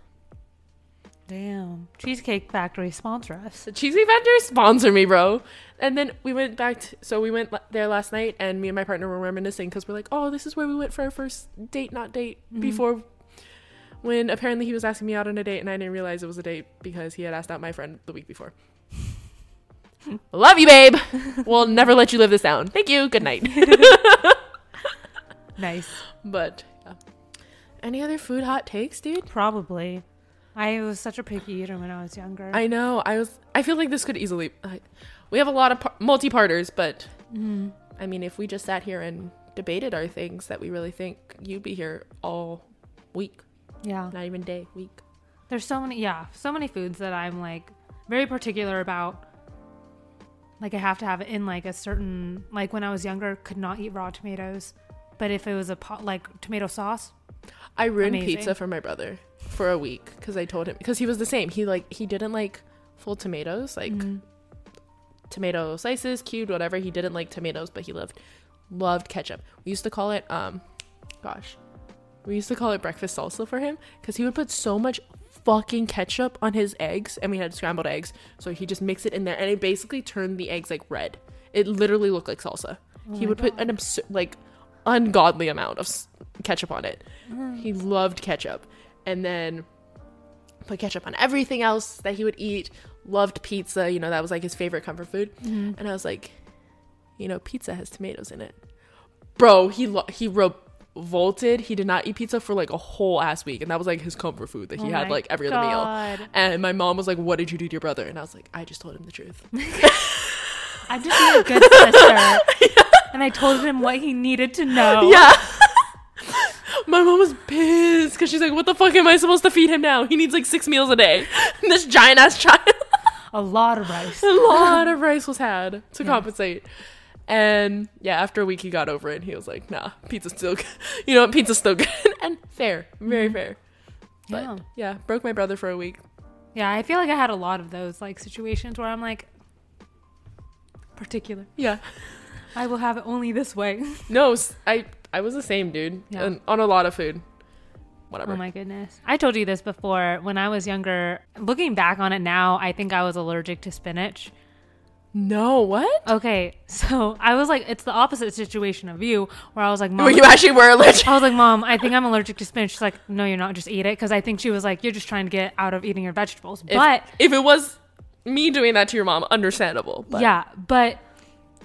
Damn. Cheesecake Factory sponsor us. The Cheesecake Factory sponsor me, bro. And then we went back. To, so we went there last night, and me and my partner were reminiscing because we're like, "Oh, this is where we went for our first date, not date." Mm-hmm. Before, when apparently he was asking me out on a date, and I didn't realize it was a date because he had asked out my friend the week before. Love you, babe. we'll never let you live this down. Thank you. Good night. Nice. but yeah. Any other food hot takes, dude? Probably. I was such a picky eater when I was younger. I know. I was. I feel like this could easily. I, we have a lot of par- multi-parters, but Mhm. I mean, if we just sat here and debated our things that we really think, you'd be here all week, Yeah. not even day, week. There's so many, yeah, so many foods that I'm like very particular about. Like I have to have it in like a certain, like when I was younger, could not eat raw tomatoes. But if it was a pot, like tomato sauce, I ruined Amazing. pizza for my brother for a week because I told him because he was the same. He like he didn't like full tomatoes, like Mhm. tomato slices, cubed, whatever. He didn't like tomatoes, but he loved loved ketchup. We used to call it um, gosh, we used to call it breakfast salsa for him because he would put so much fucking ketchup on his eggs, and we had scrambled eggs, so he just mixed it in there, and it basically turned the eggs like red. It literally looked like salsa. Oh he would put an absurd, like ungodly amount of s- ketchup on it. Mm-hmm. He loved ketchup, and then put ketchup on everything else that he would eat. Loved pizza. You know that was like his favorite comfort food. Mhm. And I was like, you know, pizza has tomatoes in it, bro. He lo- he revolted. He did not eat pizza for like a whole ass week, and that was like his comfort food that he Oh had like every other meal. And my mom was like, "What did you do to your brother?" And I was like, "I just told him the truth." I'm just being a good sister. And I told him what he needed to know. Yeah. My mom was pissed because she's like, "What the fuck am I supposed to feed him now? He needs like six meals a day." And this giant ass child, A lot of rice. a lot of rice was had to Yeah. compensate. And yeah, after a week, he got over it. and He was like, "Nah, pizza's still good. You know what? Pizza's still good and fair, very mm-hmm. fair." But Yeah. yeah, broke my brother for a week. Yeah, I feel like I had a lot of those like situations where I'm like particular. Yeah, I will have it only this way. no, I I was the same dude Yeah. and on a lot of food. Whatever. Oh my goodness. I told you this before. When I was younger, looking back on it now, I think I was allergic to spinach. No, what? Okay, so I was like, it's the opposite situation of you, where I was like, Mom, you actually were allergic. I was like, Mom, I think I'm allergic to spinach. She's like, No, you're not. Just eat it. Because I think she was like, You're just trying to get out of eating your vegetables. If- but if it was me doing that to your mom, understandable. But yeah, but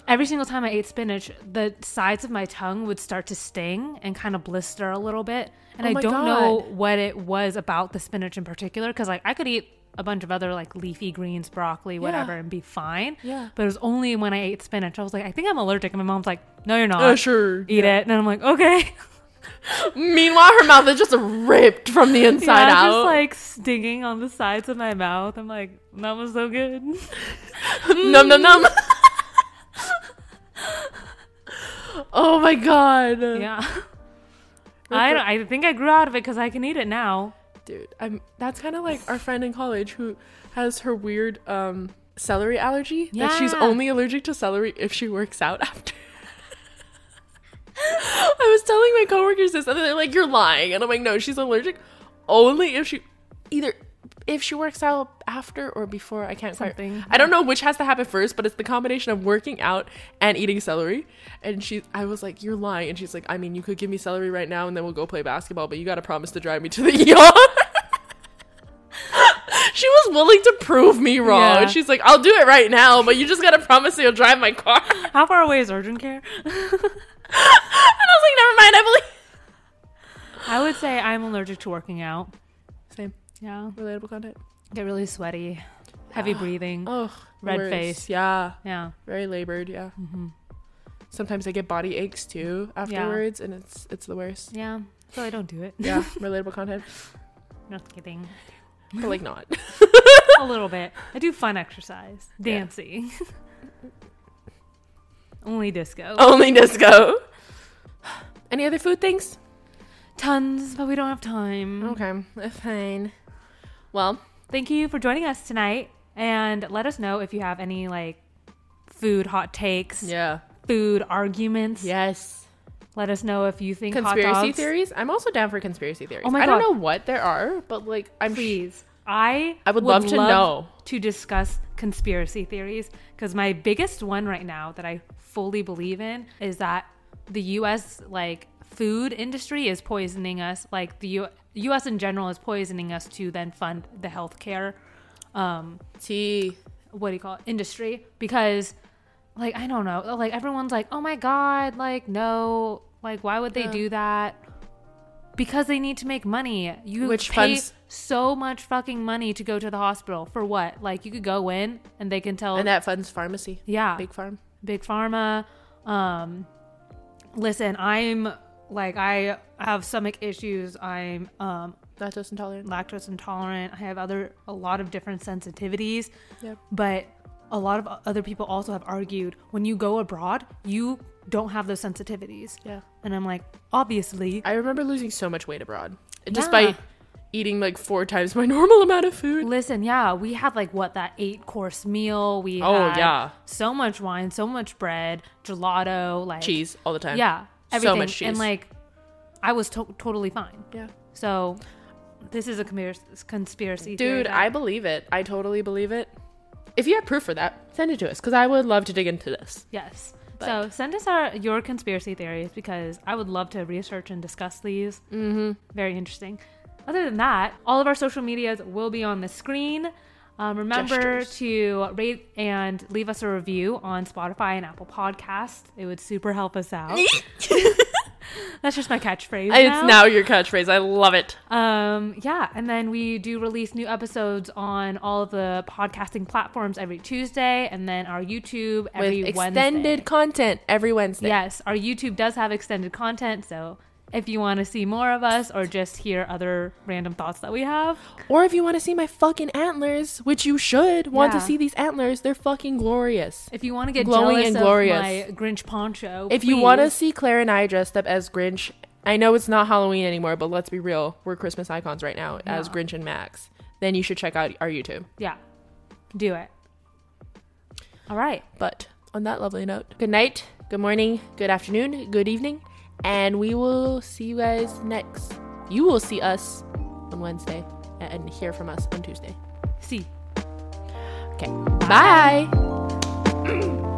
every single time I ate spinach, the sides of my tongue would start to sting and kind of blister a little bit. And Oh I don't know what it was about the spinach in particular because like I could eat a bunch of other like leafy greens, broccoli, whatever, and be fine. Yeah. But it was only when I ate spinach I was like, I think I'm allergic. And my mom's like, No, you're not. Uh, sure. Eat it. And I'm like, Okay. Meanwhile, her mouth is just ripped from the inside yeah, out. just like stinging on the sides of my mouth. I'm like, that was so good. num num num. oh my god. yeah. I, don't- I think I grew out of it because I can eat it now. Dude, I'm that's kind of like our friend in college who has her weird um celery allergy yeah. that she's only allergic to celery if she works out after. I was telling my coworkers this and they're like you're lying and I'm like no, she's allergic only if she either if she works out after or before, I can't quite Something. I don't know which has to happen first, but it's the combination of working out and eating celery. And she, I was like, "You're lying," and she's like, "I mean, you could give me celery right now, and then we'll go play basketball, but you got to promise to drive me to the ER." She was willing to prove me wrong. Yeah. She's like, I'll do it right now, but you just gotta promise you'll drive my car. How far away is urgent care? And I was like, never mind, I believe. I would say I'm allergic to working out. Same. Yeah. Relatable content. Get really sweaty, heavy breathing. Oh, Red worst. face. Yeah. Yeah. Very labored, yeah. hmm Sometimes I get body aches too afterwards, and it's it's the worst. Yeah. So I don't do it. Yeah, relatable content, Not kidding. But like not. A little bit. I do fun exercise, Yeah. dancing. Only disco. Only disco. Any other food things? Tons, but we don't have time. Okay, fine. Well, Thank you for joining us tonight, and let us know if you have any like food hot takes, yeah. food arguments. Yes. Let us know if you think Conspiracy theories. I'm also down for conspiracy theories. Oh my I don't know what there are, but like I'm. Please, I I would love to know. to discuss conspiracy theories because my biggest one right now that I fully believe in is that the U.S. like food industry is poisoning us. Like the U- U.S. in general is poisoning us to then fund the healthcare. Um, Tea. what do you call it industry because like i don't know like everyone's like oh my god like no like why would they Yeah. do that because they need to make money you Which pay funds- so much fucking money to go to the hospital for what like you could go in and they can tell And that funds pharmacy. yeah Big farm. big pharma um listen i'm like i have stomach issues i'm um Lactose intolerant. lactose intolerant. I have other a lot of different sensitivities. Yep. But a lot of other people also have argued when you go abroad, you don't have those sensitivities. Yeah. And I'm like, obviously. I remember losing so much weight abroad, Yeah. despite eating like four times my normal amount of food. Listen, yeah, we had like what that eight course meal. We Oh had yeah, so much wine, so much bread, gelato, like cheese all the time. Yeah, So everything. much cheese. And like, I was to- totally fine. Yeah. So, this is a conspiracy, conspiracy theory Dude, I believe it. I totally believe it. If you have proof for that, send it to us because I would love to dig into this. Yes. But- so send us our your conspiracy theories because I would love to research and discuss these. Mm-hmm. Very interesting. Other than that, all of our social medias will be on the screen. Um, remember Gestures. to rate and leave us a review on Spotify and Apple Podcast. It would super help us out. That's just my catchphrase. It's now your catchphrase. I love it. Um, yeah, and then we do release new episodes on all of the podcasting platforms every Tuesday, and then our YouTube every With Wednesday. extended content every Wednesday. Yes, our YouTube does have extended content, so if you want to see more of us or just hear other random thoughts that we have, Or if you want to see my fucking antlers, which you should want to see these antlers, they're fucking glorious. if you want to get Glowing jealous and of glorious. my Grinch poncho, If you want to see Claire and I dressed up as Grinch, I know it's not Halloween anymore, but let's be real, we're Christmas icons right now as Grinch and Max. Then you should check out our YouTube. yeah, do it. All right, But on that lovely note, good night, good morning, good afternoon, good evening, and we will see you guys next. You will see us on Wednesday and hear from us on Tuesday. see. Okay. Bye.